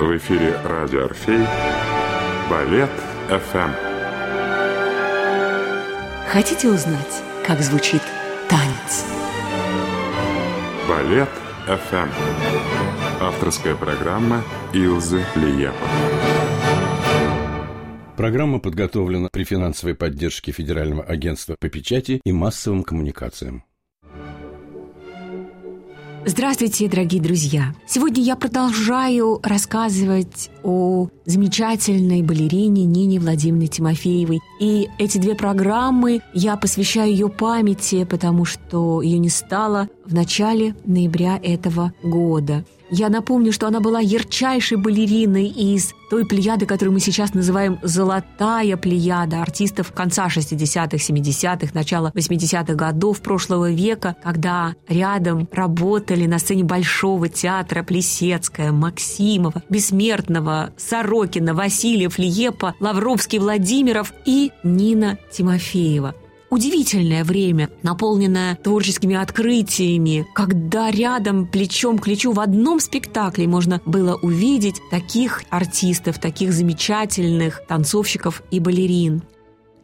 В эфире радио «Орфей» Балет ФМ. Хотите узнать, как звучит танец? Балет ФМ. Авторская программа Илзы Лиепа. Программа подготовлена при финансовой поддержке Федерального агентства по печати и массовым коммуникациям. Здравствуйте, дорогие друзья! Сегодня я продолжаю рассказывать о замечательной балерине Нине Владимировне Тимофеевой. И эти две программы я посвящаю ее памяти, потому что ее не стало в начале ноября этого года. Я напомню, что она была ярчайшей балериной из той плеяды, которую мы сейчас называем «золотая плеяда» артистов конца 60-х, 70-х, начала 80-х годов прошлого века, когда рядом работали на сцене Большого театра Плесецкая, Максимова, Бессмертного, Сорокина, Васильев, Лиепа, Лавровский, Владимиров и Нина Тимофеева удивительное время, наполненное творческими открытиями, когда рядом плечом к плечу в одном спектакле можно было увидеть таких артистов, таких замечательных танцовщиков и балерин.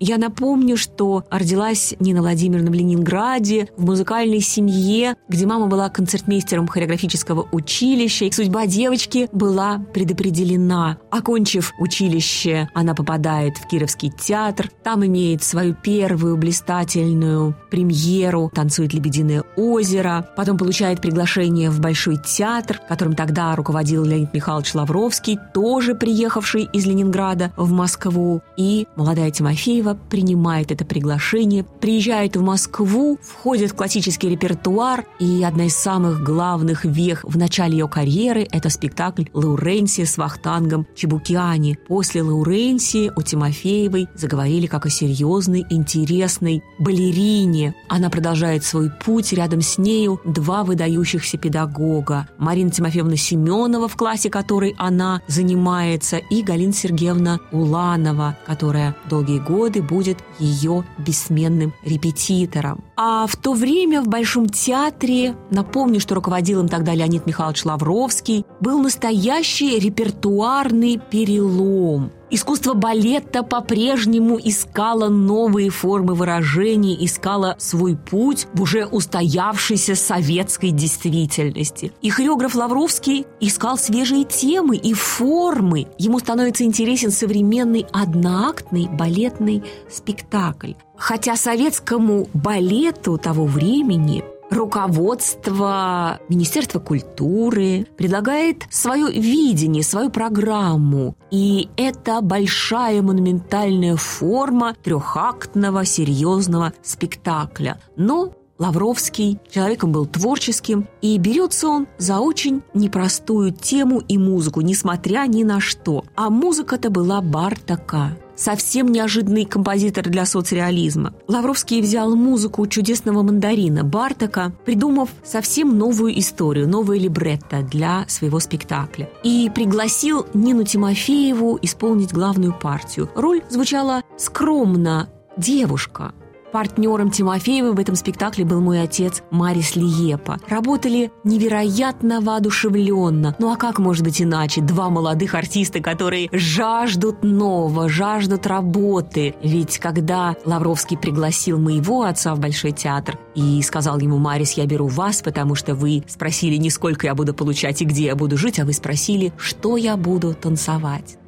Я напомню, что родилась Нина Владимировна в Ленинграде, в музыкальной семье, где мама была концертмейстером хореографического училища, и судьба девочки была предопределена. Окончив училище, она попадает в Кировский театр, там имеет свою первую блистательную премьеру, танцует «Лебединое озеро», потом получает приглашение в Большой театр, которым тогда руководил Леонид Михайлович Лавровский, тоже приехавший из Ленинграда в Москву, и молодая Тимофеева принимает это приглашение, приезжает в Москву, входит в классический репертуар, и одна из самых главных вех в начале ее карьеры – это спектакль «Лауренсия» с Вахтангом Чебукиани. После «Лауренсии» у Тимофеевой заговорили как о серьезной, интересной балерине. Она продолжает свой путь, рядом с нею два выдающихся педагога – Марина Тимофеевна Семенова, в классе которой она занимается, и Галина Сергеевна Уланова, которая долгие годы будет ее бессменным репетитором. А в то время в Большом театре, напомню, что руководил им тогда Леонид Михайлович Лавровский, был настоящий репертуарный перелом – Искусство балета по-прежнему искало новые формы выражений, искало свой путь в уже устоявшейся советской действительности. И хореограф Лавровский искал свежие темы и формы. Ему становится интересен современный одноактный балетный спектакль. Хотя советскому балету того времени руководство Министерства культуры предлагает свое видение, свою программу. И это большая монументальная форма трехактного серьезного спектакля. Но Лавровский человеком был творческим, и берется он за очень непростую тему и музыку, несмотря ни на что. А музыка-то была Бартака совсем неожиданный композитор для соцреализма. Лавровский взял музыку чудесного мандарина Бартака, придумав совсем новую историю, новое либретто для своего спектакля. И пригласил Нину Тимофееву исполнить главную партию. Роль звучала скромно «девушка», Партнером Тимофеева в этом спектакле был мой отец Марис Лиепа. Работали невероятно воодушевленно. Ну а как может быть иначе? Два молодых артиста, которые жаждут нового, жаждут работы. Ведь когда Лавровский пригласил моего отца в Большой театр и сказал ему, Марис, я беру вас, потому что вы спросили не сколько я буду получать и где я буду жить, а вы спросили, что я буду танцевать.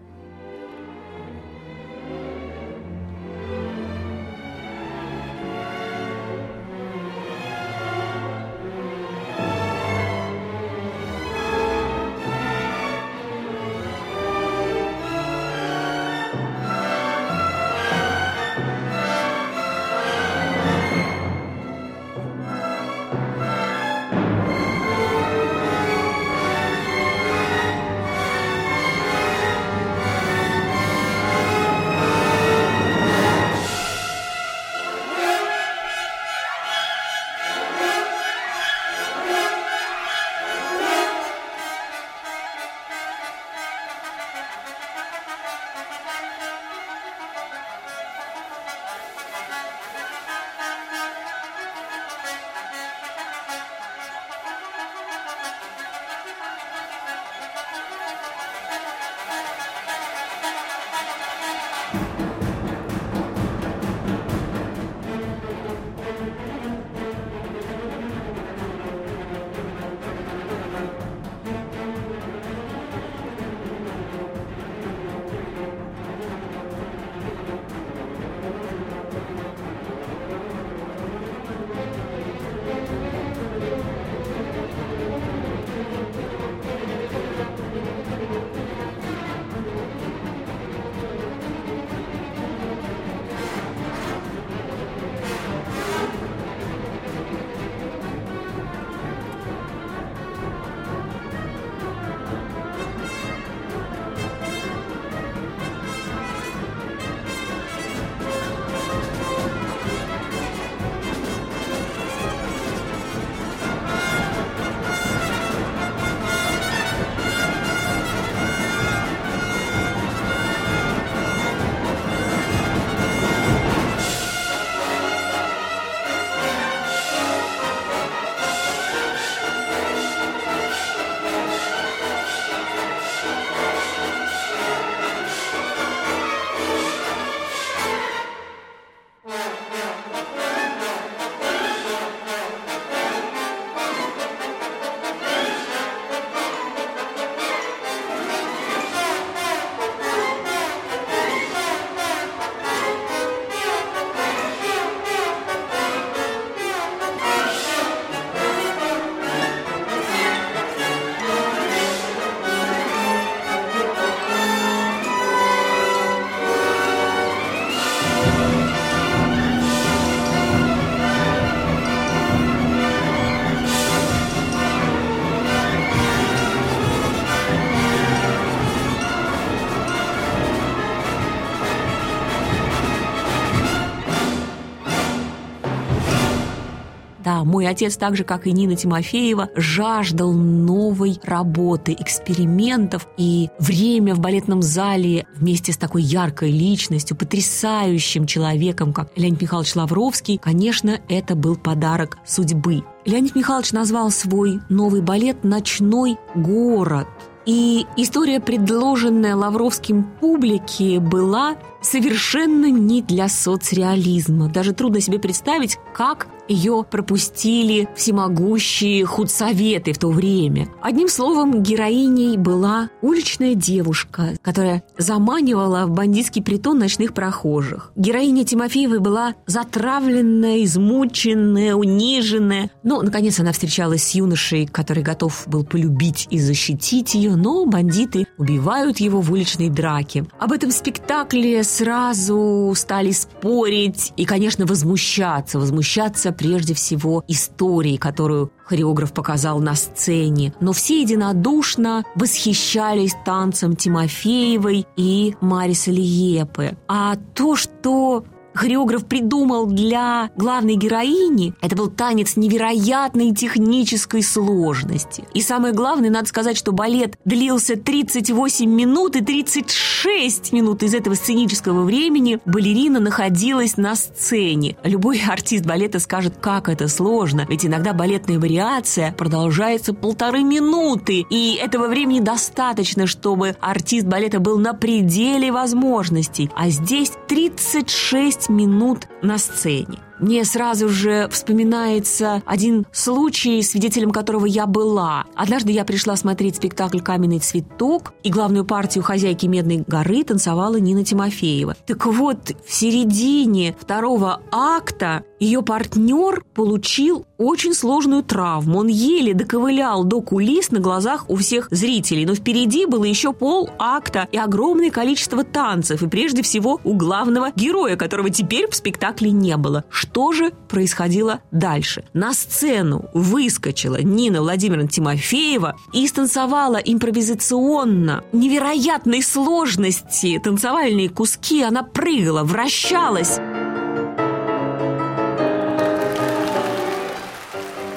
Мой отец, так же, как и Нина Тимофеева, жаждал новой работы, экспериментов. И время в балетном зале вместе с такой яркой личностью, потрясающим человеком, как Леонид Михайлович Лавровский, конечно, это был подарок судьбы. Леонид Михайлович назвал свой новый балет «Ночной город». И история, предложенная Лавровским публике, была совершенно не для соцреализма. Даже трудно себе представить, как ее пропустили всемогущие худсоветы в то время. Одним словом, героиней была уличная девушка, которая заманивала в бандитский притон ночных прохожих. Героиня Тимофеевой была затравленная, измученная, униженная. Но, наконец, она встречалась с юношей, который готов был полюбить и защитить ее, но бандиты убивают его в уличной драке. Об этом спектакле сразу стали спорить и, конечно, возмущаться. Возмущаться прежде всего историей, которую хореограф показал на сцене. Но все единодушно восхищались танцем Тимофеевой и Мариса Лиепы. А то, что хореограф придумал для главной героини, это был танец невероятной технической сложности. И самое главное, надо сказать, что балет длился 38 минут и 36 минут из этого сценического времени балерина находилась на сцене. Любой артист балета скажет, как это сложно, ведь иногда балетная вариация продолжается полторы минуты, и этого времени достаточно, чтобы артист балета был на пределе возможностей. А здесь 36 пять минут на сцене. Мне сразу же вспоминается один случай, свидетелем которого я была. Однажды я пришла смотреть спектакль «Каменный цветок», и главную партию хозяйки «Медной горы» танцевала Нина Тимофеева. Так вот, в середине второго акта ее партнер получил очень сложную травму. Он еле доковылял до кулис на глазах у всех зрителей. Но впереди было еще пол акта и огромное количество танцев. И прежде всего у главного героя, которого теперь в спектакле не было. Же происходило дальше? На сцену выскочила Нина Владимировна Тимофеева и станцевала импровизационно невероятной сложности танцевальные куски. Она прыгала, вращалась.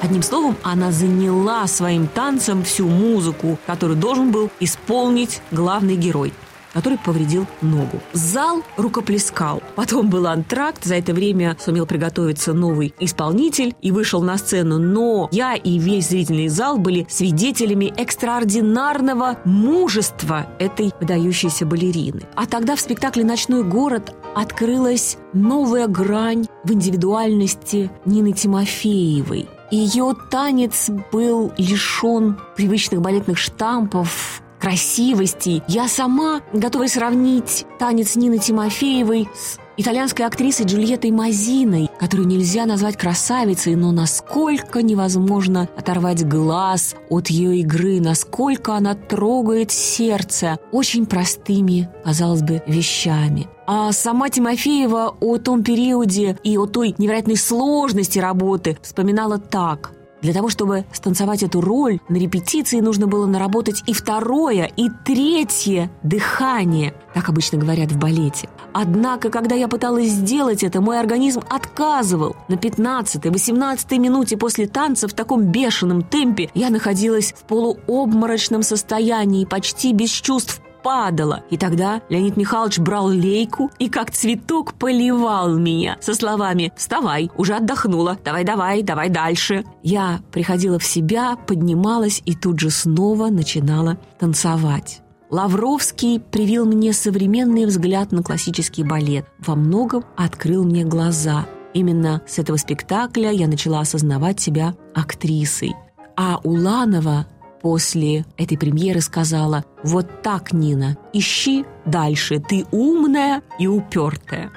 Одним словом, она заняла своим танцем всю музыку, которую должен был исполнить главный герой. Который повредил ногу. Зал рукоплескал. Потом был антракт. За это время сумел приготовиться новый исполнитель и вышел на сцену. Но я и весь зрительный зал были свидетелями экстраординарного мужества этой выдающейся балерины. А тогда в спектакле «Ночной город» открылась новая грань в индивидуальности Нины Тимофеевой. Ее танец был лишен привычных балетных штампов, красивости. Я сама готова сравнить танец Нины Тимофеевой с итальянской актрисой Джульеттой Мазиной, которую нельзя назвать красавицей, но насколько невозможно оторвать глаз от ее игры, насколько она трогает сердце очень простыми, казалось бы, вещами. А сама Тимофеева о том периоде и о той невероятной сложности работы вспоминала так – для того, чтобы станцевать эту роль, на репетиции нужно было наработать и второе, и третье дыхание, так обычно говорят в балете. Однако, когда я пыталась сделать это, мой организм отказывал. На 15-18 минуте после танца в таком бешеном темпе я находилась в полуобморочном состоянии, почти без чувств падала. И тогда Леонид Михайлович брал лейку и как цветок поливал меня со словами «Вставай, уже отдохнула, давай-давай, давай дальше». Я приходила в себя, поднималась и тут же снова начинала танцевать. Лавровский привил мне современный взгляд на классический балет. Во многом открыл мне глаза. Именно с этого спектакля я начала осознавать себя актрисой. А Уланова после этой премьеры сказала «Вот так, Нина, ищи дальше, ты умная и упертая».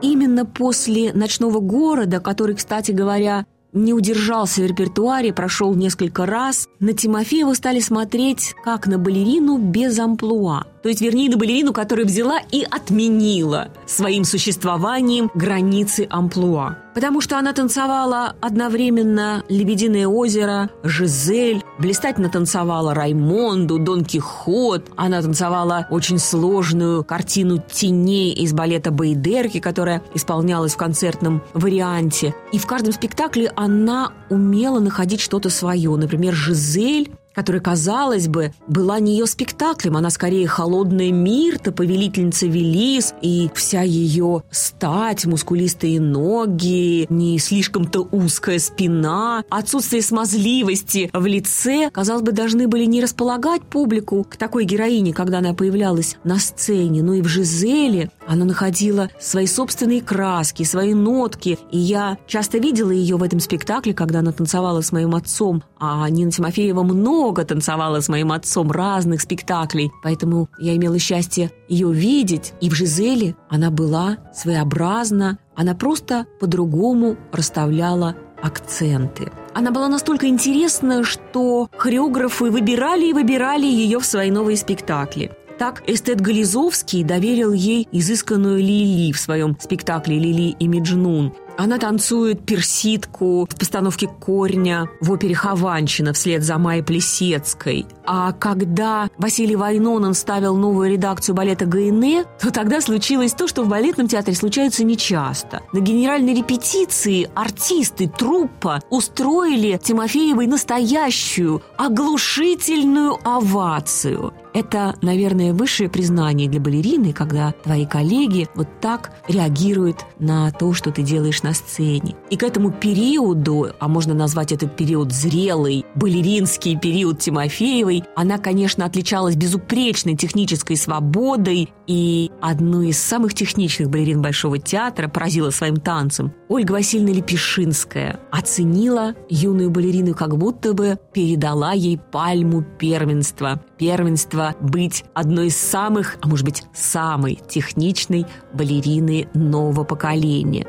Именно после «Ночного города», который, кстати говоря, не удержался в репертуаре, прошел несколько раз, на Тимофеева стали смотреть как на балерину без амплуа. То есть, вернее, на балерину, которая взяла и отменила своим существованием границы амплуа. Потому что она танцевала одновременно «Лебединое озеро», «Жизель», блистательно танцевала «Раймонду», «Дон Кихот». Она танцевала очень сложную картину теней из балета «Бейдерки», которая исполнялась в концертном варианте. И в каждом спектакле она умела находить что-то свое. Например, «Жизель» которая, казалось бы, была не ее спектаклем, она скорее холодная Мирта, повелительница Велис, и вся ее стать, мускулистые ноги, не слишком-то узкая спина, отсутствие смазливости в лице, казалось бы, должны были не располагать публику к такой героине, когда она появлялась на сцене, но и в Жизеле она находила свои собственные краски, свои нотки, и я часто видела ее в этом спектакле, когда она танцевала с моим отцом, а Нина Тимофеева много танцевала с моим отцом разных спектаклей, поэтому я имела счастье ее видеть. И в «Жизели» она была своеобразна, она просто по-другому расставляла акценты. Она была настолько интересна, что хореографы выбирали и выбирали ее в свои новые спектакли. Так эстет Гализовский доверил ей изысканную Лили в своем спектакле «Лили и Меджнун». Она танцует персидку в постановке «Корня» в опере «Хованщина» вслед за Майей Плесецкой. А когда Василий Вайнонен ставил новую редакцию балета ГНЭ, то тогда случилось то, что в балетном театре случается нечасто. На генеральной репетиции артисты труппа устроили Тимофеевой настоящую оглушительную овацию. Это, наверное, высшее признание для балерины, когда твои коллеги вот так реагируют на то, что ты делаешь на сцене. И к этому периоду, а можно назвать этот период зрелый, балеринский период Тимофеевой, она, конечно, отличалась безупречной технической свободой и одну из самых техничных балерин Большого театра поразила своим танцем. Ольга Васильевна Лепешинская оценила юную балерину, как будто бы передала ей пальму первенства. Первенство быть одной из самых, а может быть, самой техничной балерины нового поколения.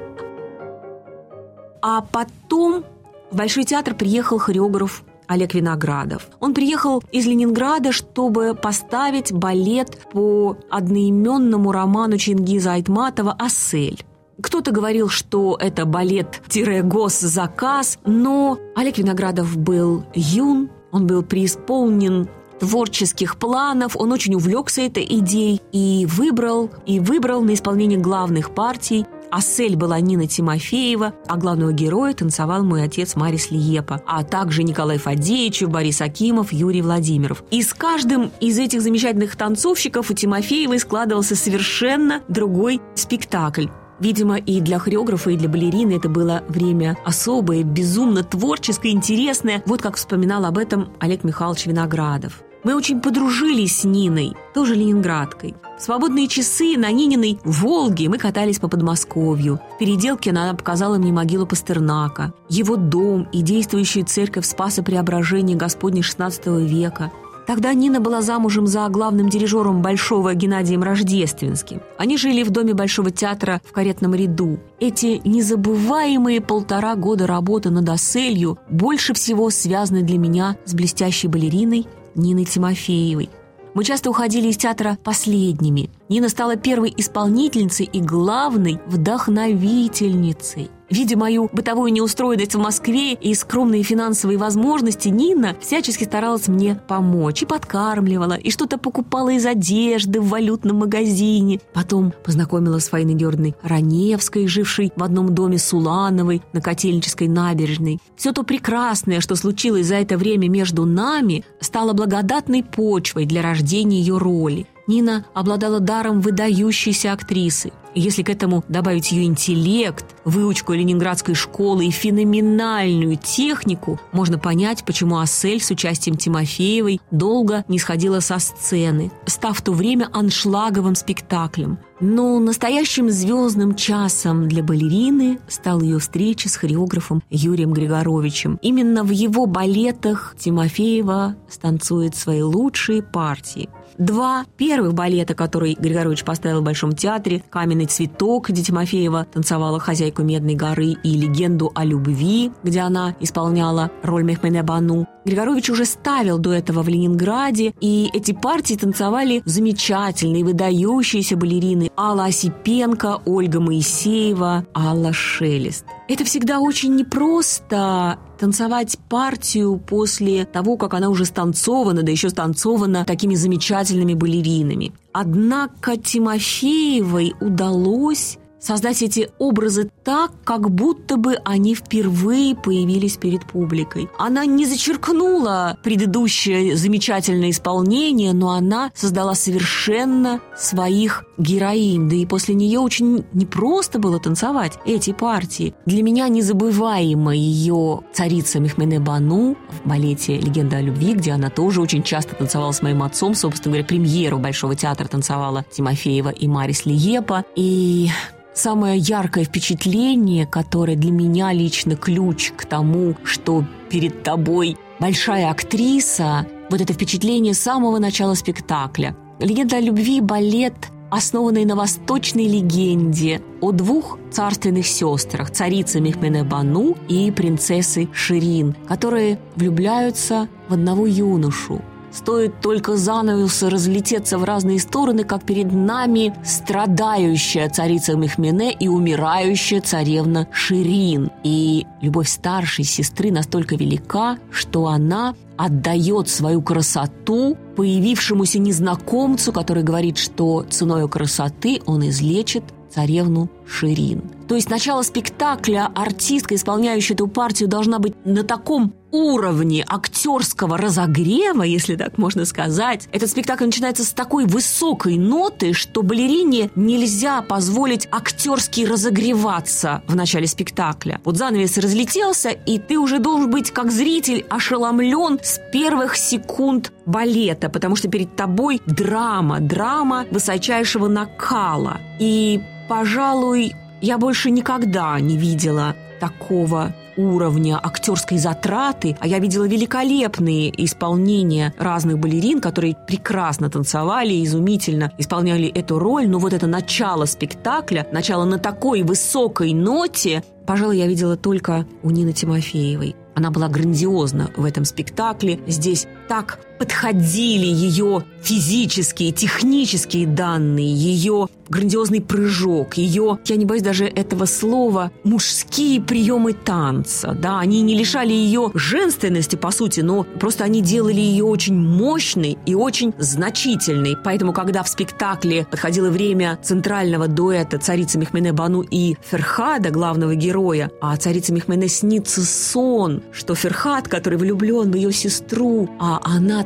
А потом в Большой театр приехал хореограф Олег Виноградов. Он приехал из Ленинграда, чтобы поставить балет по одноименному роману Чингиза Айтматова «Ассель». Кто-то говорил, что это балет-госзаказ, но Олег Виноградов был юн, он был преисполнен творческих планов, он очень увлекся этой идеей и выбрал, и выбрал на исполнение главных партий Асель была Нина Тимофеева, а главного героя танцевал мой отец Марис Лиепа, а также Николай Фадеевичев, Борис Акимов, Юрий Владимиров. И с каждым из этих замечательных танцовщиков у Тимофеевой складывался совершенно другой спектакль. Видимо, и для хореографа, и для балерины это было время особое, безумно творческое, интересное. Вот как вспоминал об этом Олег Михайлович Виноградов. Мы очень подружились с Ниной, тоже ленинградкой. В свободные часы на Нининой «Волге» мы катались по Подмосковью. В переделке она показала мне могилу Пастернака, его дом и действующую церковь Спаса Преображения Господня XVI века. Тогда Нина была замужем за главным дирижером Большого Геннадием Рождественским. Они жили в доме Большого театра в каретном ряду. Эти незабываемые полтора года работы над Оселью больше всего связаны для меня с блестящей балериной Ниной Тимофеевой. Мы часто уходили из театра последними. Нина стала первой исполнительницей и главной вдохновительницей. Видя мою бытовую неустроенность в Москве и скромные финансовые возможности, Нина всячески старалась мне помочь и подкармливала, и что-то покупала из одежды в валютном магазине. Потом познакомила с Фаиной Георгиевной Раневской, жившей в одном доме с Улановой на Котельнической набережной. Все то прекрасное, что случилось за это время между нами, стало благодатной почвой для рождения ее роли. Нина обладала даром выдающейся актрисы. И если к этому добавить ее интеллект, выучку ленинградской школы и феноменальную технику, можно понять, почему Ассель с участием Тимофеевой долго не сходила со сцены, став в то время аншлаговым спектаклем. Но настоящим звездным часом для балерины стал ее встреча с хореографом Юрием Григоровичем. Именно в его балетах Тимофеева станцует свои лучшие партии. Два первых балета, которые Григорович поставил в Большом театре, «Каменный цветок», где Тимофеева танцевала хозяйку Медной горы, и «Легенду о любви», где она исполняла роль Мехмене Бану. Григорович уже ставил до этого в Ленинграде, и эти партии танцевали замечательные, выдающиеся балерины Алла Осипенко, Ольга Моисеева, Алла Шелест. Это всегда очень непросто танцевать партию после того, как она уже станцована, да еще станцована такими замечательными балеринами. Однако Тимофеевой удалось создать эти образы так, как будто бы они впервые появились перед публикой. Она не зачеркнула предыдущее замечательное исполнение, но она создала совершенно своих героинь. Да и после нее очень непросто было танцевать эти партии. Для меня незабываема ее царица Мехмене Бану в балете «Легенда о любви», где она тоже очень часто танцевала с моим отцом. Собственно говоря, премьеру Большого театра танцевала Тимофеева и Марис Лиепа. И самое яркое впечатление, которое для меня лично ключ к тому, что перед тобой большая актриса, вот это впечатление с самого начала спектакля. «Легенда о любви» – балет, основанный на восточной легенде о двух царственных сестрах, царице Мехмене Бану и принцессы Ширин, которые влюбляются в одного юношу, Стоит только занавесу разлететься в разные стороны, как перед нами страдающая царица Мехмене и умирающая царевна Ширин. И любовь старшей сестры настолько велика, что она отдает свою красоту появившемуся незнакомцу, который говорит, что ценой красоты он излечит царевну Ширин. То есть начало спектакля артистка, исполняющая эту партию, должна быть на таком уровне актерского разогрева, если так можно сказать. Этот спектакль начинается с такой высокой ноты, что балерине нельзя позволить актерски разогреваться в начале спектакля. Вот занавес разлетелся, и ты уже должен быть как зритель ошеломлен с первых секунд балета, потому что перед тобой драма, драма высочайшего накала. И Пожалуй, я больше никогда не видела такого уровня актерской затраты, а я видела великолепные исполнения разных балерин, которые прекрасно танцевали, изумительно исполняли эту роль, но вот это начало спектакля, начало на такой высокой ноте, пожалуй, я видела только у Нины Тимофеевой. Она была грандиозна в этом спектакле. Здесь так подходили ее физические, технические данные, ее грандиозный прыжок, ее, я не боюсь даже этого слова, мужские приемы танца. Да, они не лишали ее женственности, по сути, но просто они делали ее очень мощной и очень значительной. Поэтому, когда в спектакле подходило время центрального дуэта царицы Мехмене Бану и Ферхада, главного героя, а царице Мехмене снится сон, что Ферхад, который влюблен в ее сестру, а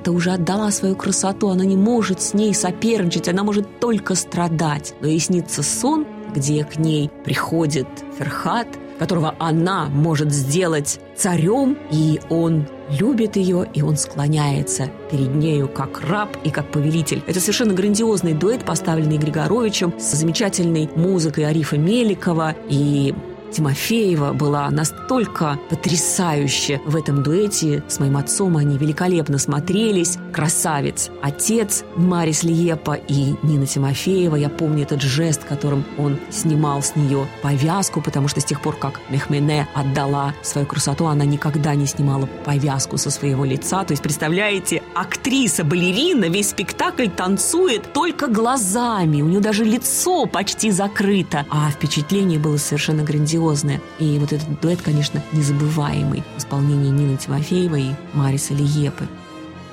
она-то уже отдала свою красоту, она не может с ней соперничать, она может только страдать. Но ей снится сон, где к ней приходит Ферхат, которого она может сделать царем, и он любит ее, и он склоняется перед нею как раб и как повелитель. Это совершенно грандиозный дуэт, поставленный Григоровичем, с замечательной музыкой Арифа Меликова и Тимофеева была настолько потрясающая в этом дуэте с моим отцом. Они великолепно смотрелись. Красавец. Отец Марис Лиепа и Нина Тимофеева. Я помню этот жест, которым он снимал с нее повязку, потому что с тех пор, как Мехмене отдала свою красоту, она никогда не снимала повязку со своего лица. То есть, представляете, актриса, балерина, весь спектакль танцует только глазами. У нее даже лицо почти закрыто. А впечатление было совершенно грандиозное грандиозное. И вот этот дуэт, конечно, незабываемый в исполнении Нины Тимофеевой и Мариса Лиепы.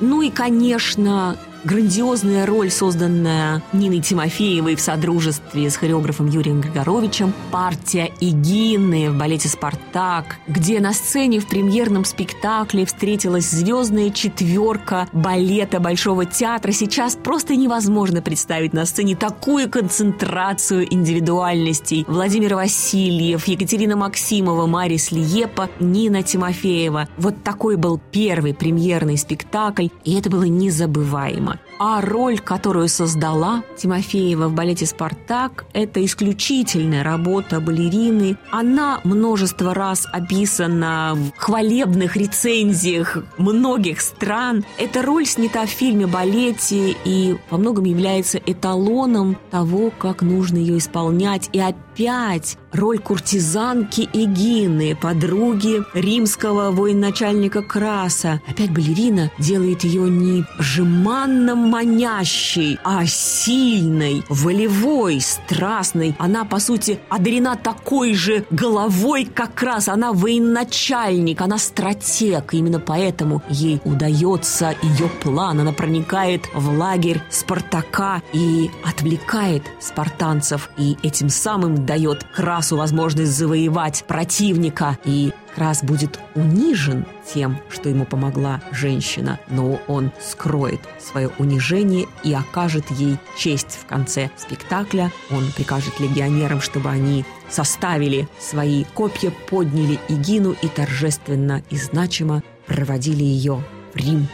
Ну и, конечно, грандиозная роль, созданная Ниной Тимофеевой в содружестве с хореографом Юрием Григоровичем, партия Игины в балете «Спартак», где на сцене в премьерном спектакле встретилась звездная четверка балета Большого театра. Сейчас просто невозможно представить на сцене такую концентрацию индивидуальностей. Владимир Васильев, Екатерина Максимова, Марис Лиепа, Нина Тимофеева. Вот такой был первый премьерный спектакль, и это было незабываемо. А роль, которую создала Тимофеева в балете «Спартак», это исключительная работа балерины. Она множество раз описана в хвалебных рецензиях многих стран. Эта роль снята в фильме «Балете» и во многом является эталоном того, как нужно ее исполнять. И опять роль куртизанки Эгины, подруги римского военачальника Краса. Опять балерина делает ее не жеманно манящей, а сильной, волевой, страстной. Она, по сути, одарена такой же головой, как раз. Она военачальник, она стратег. Именно поэтому ей удается ее план. Она проникает в лагерь Спартака и отвлекает спартанцев. И этим самым дает Красу возможность завоевать противника, и Крас будет унижен тем, что ему помогла женщина, но он скроет свое унижение и окажет ей честь в конце спектакля. Он прикажет легионерам, чтобы они составили свои копья, подняли Игину и торжественно и значимо проводили ее в Рим.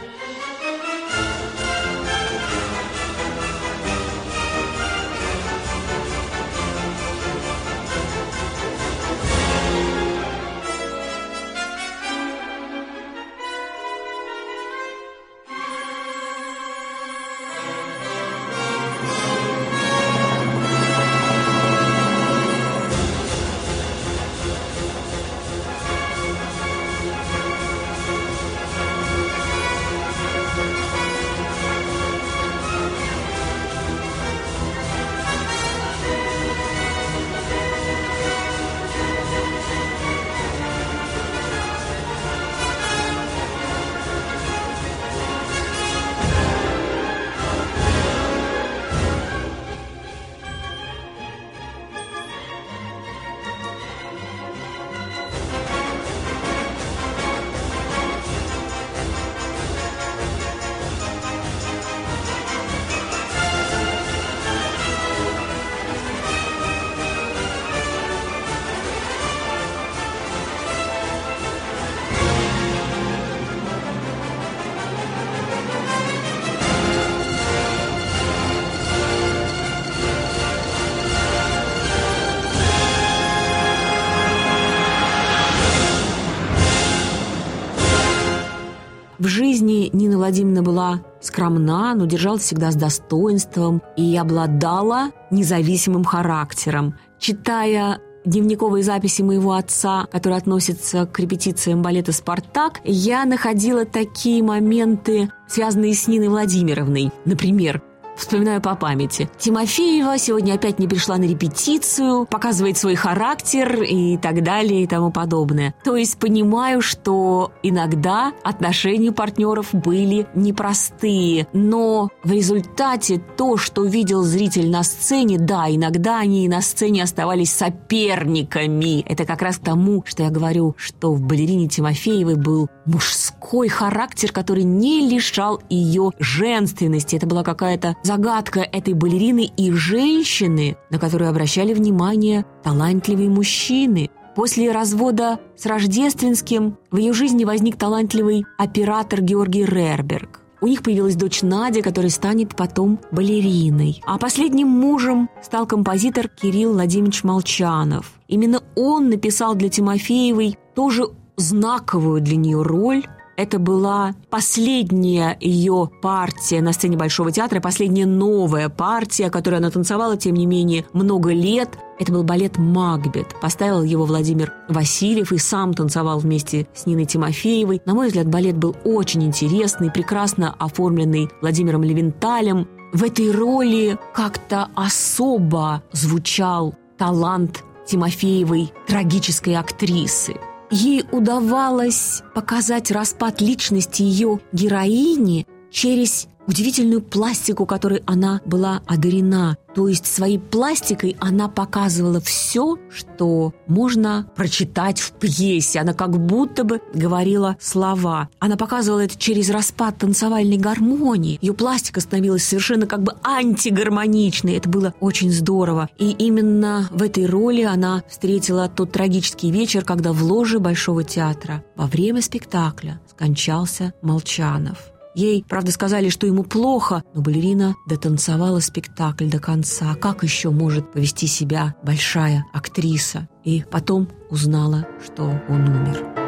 Владимировна была скромна, но держалась всегда с достоинством и обладала независимым характером. Читая дневниковые записи моего отца, которые относятся к репетициям балета «Спартак», я находила такие моменты связанные с Ниной Владимировной. Например, Вспоминаю по памяти. Тимофеева сегодня опять не пришла на репетицию, показывает свой характер и так далее и тому подобное. То есть понимаю, что иногда отношения партнеров были непростые, но в результате то, что видел зритель на сцене, да, иногда они на сцене оставались соперниками. Это как раз к тому, что я говорю, что в балерине Тимофеевой был мужской характер, который не лишал ее женственности. Это была какая-то загадка этой балерины и женщины, на которую обращали внимание талантливые мужчины. После развода с Рождественским в ее жизни возник талантливый оператор Георгий Рерберг. У них появилась дочь Надя, которая станет потом балериной. А последним мужем стал композитор Кирилл Владимирович Молчанов. Именно он написал для Тимофеевой тоже знаковую для нее роль это была последняя ее партия на сцене Большого театра, последняя новая партия, которую она танцевала, тем не менее, много лет. Это был балет «Макбет». Поставил его Владимир Васильев и сам танцевал вместе с Ниной Тимофеевой. На мой взгляд, балет был очень интересный, прекрасно оформленный Владимиром Левенталем. В этой роли как-то особо звучал талант Тимофеевой трагической актрисы. Ей удавалось показать распад личности ее героини через удивительную пластику, которой она была одарена. То есть своей пластикой она показывала все, что можно прочитать в пьесе. Она как будто бы говорила слова. Она показывала это через распад танцевальной гармонии. Ее пластика становилась совершенно как бы антигармоничной. Это было очень здорово. И именно в этой роли она встретила тот трагический вечер, когда в ложе Большого театра во время спектакля скончался Молчанов. Ей, правда, сказали, что ему плохо, но балерина дотанцевала спектакль до конца. Как еще может повести себя большая актриса? И потом узнала, что он умер.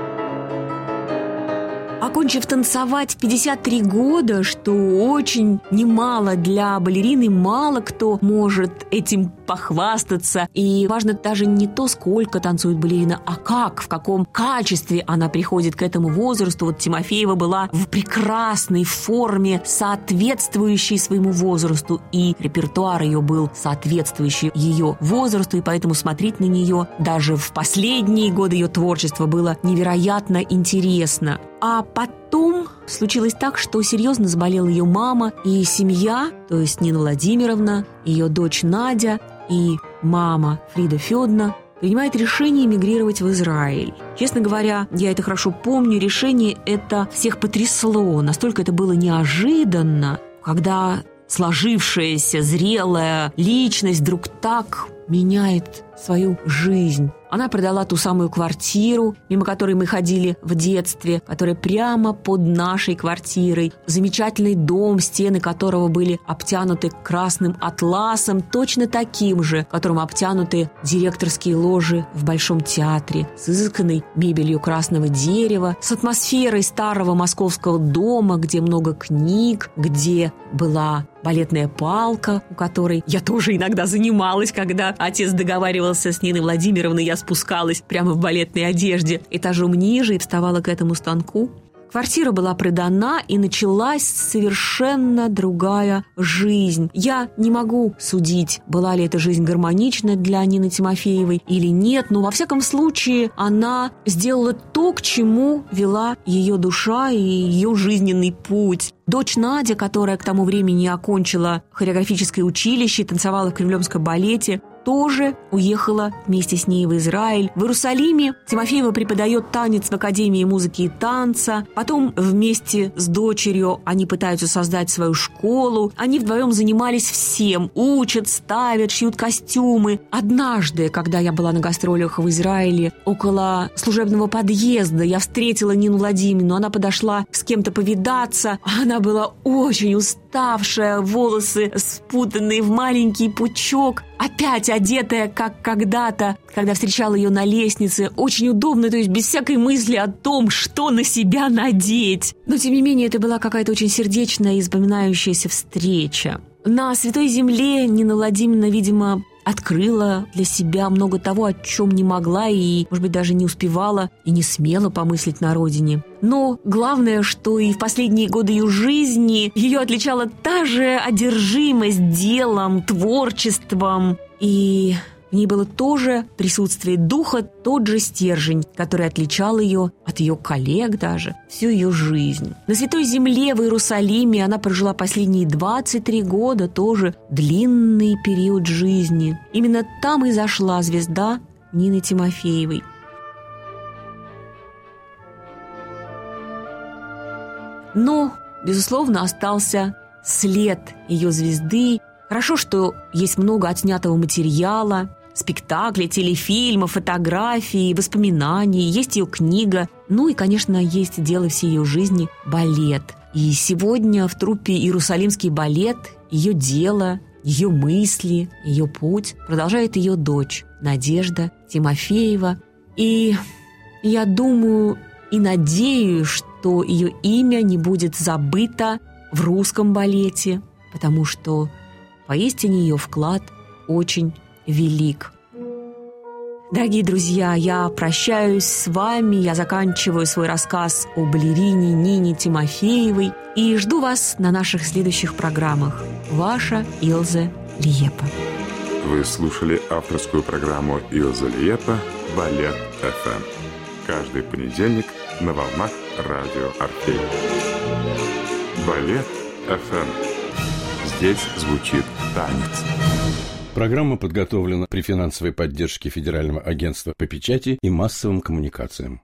Окончив танцевать в 53 года, что очень немало для балерины, мало кто может этим похвастаться. И важно даже не то, сколько танцует балерина, а как, в каком качестве она приходит к этому возрасту. Вот Тимофеева была в прекрасной форме, соответствующей своему возрасту, и репертуар ее был соответствующий ее возрасту, и поэтому смотреть на нее даже в последние годы ее творчества было невероятно интересно. А потом случилось так, что серьезно заболела ее мама и семья, то есть Нина Владимировна, ее дочь Надя и мама Фрида Федна принимает решение эмигрировать в Израиль. Честно говоря, я это хорошо помню, решение это всех потрясло. Настолько это было неожиданно, когда сложившаяся зрелая личность вдруг так меняет свою жизнь. Она продала ту самую квартиру, мимо которой мы ходили в детстве, которая прямо под нашей квартирой. Замечательный дом, стены которого были обтянуты красным атласом, точно таким же, которым обтянуты директорские ложи в Большом театре, с изысканной мебелью красного дерева, с атмосферой старого московского дома, где много книг, где была балетная палка, у которой я тоже иногда занималась, когда отец договаривался с Ниной Владимировной, я спускалась прямо в балетной одежде этажом ниже и вставала к этому станку. Квартира была продана, и началась совершенно другая жизнь. Я не могу судить, была ли эта жизнь гармонична для Нины Тимофеевой или нет, но во всяком случае она сделала то, к чему вела ее душа и ее жизненный путь. Дочь Надя, которая к тому времени окончила хореографическое училище, танцевала в Кремлевском балете, тоже уехала вместе с ней в Израиль. В Иерусалиме Тимофеева преподает танец в Академии музыки и танца. Потом вместе с дочерью они пытаются создать свою школу. Они вдвоем занимались всем. Учат, ставят, шьют костюмы. Однажды, когда я была на гастролях в Израиле, около служебного подъезда, я встретила Нину Владимировну. Она подошла с кем-то повидаться. Она была очень уставшая, волосы спутанные в маленький пучок опять одетая, как когда-то, когда встречала ее на лестнице, очень удобно, то есть без всякой мысли о том, что на себя надеть. Но, тем не менее, это была какая-то очень сердечная и вспоминающаяся встреча. На Святой Земле Нина Владимировна, видимо, открыла для себя много того, о чем не могла и, может быть, даже не успевала и не смела помыслить на родине. Но главное, что и в последние годы ее жизни ее отличала та же одержимость делом, творчеством и в ней было тоже присутствие духа, тот же стержень, который отличал ее от ее коллег даже всю ее жизнь. На Святой Земле в Иерусалиме она прожила последние 23 года, тоже длинный период жизни. Именно там и зашла звезда Нины Тимофеевой. Но, безусловно, остался след ее звезды. Хорошо, что есть много отснятого материала, спектакли, телефильмы, фотографии, воспоминаний, есть ее книга. Ну и, конечно, есть дело всей ее жизни – балет. И сегодня в труппе «Иерусалимский балет» ее дело, ее мысли, ее путь продолжает ее дочь Надежда Тимофеева. И я думаю и надеюсь, что ее имя не будет забыто в русском балете, потому что поистине ее вклад очень велик. Дорогие друзья, я прощаюсь с вами, я заканчиваю свой рассказ о балерине Нине Тимофеевой и жду вас на наших следующих программах. Ваша Илза Лиепа. Вы слушали авторскую программу Илза Лиепа «Балет ФМ». Каждый понедельник на волнах радио Орфей. Балет ФМ. Здесь звучит танец. Программа подготовлена при финансовой поддержке Федерального агентства по печати и массовым коммуникациям.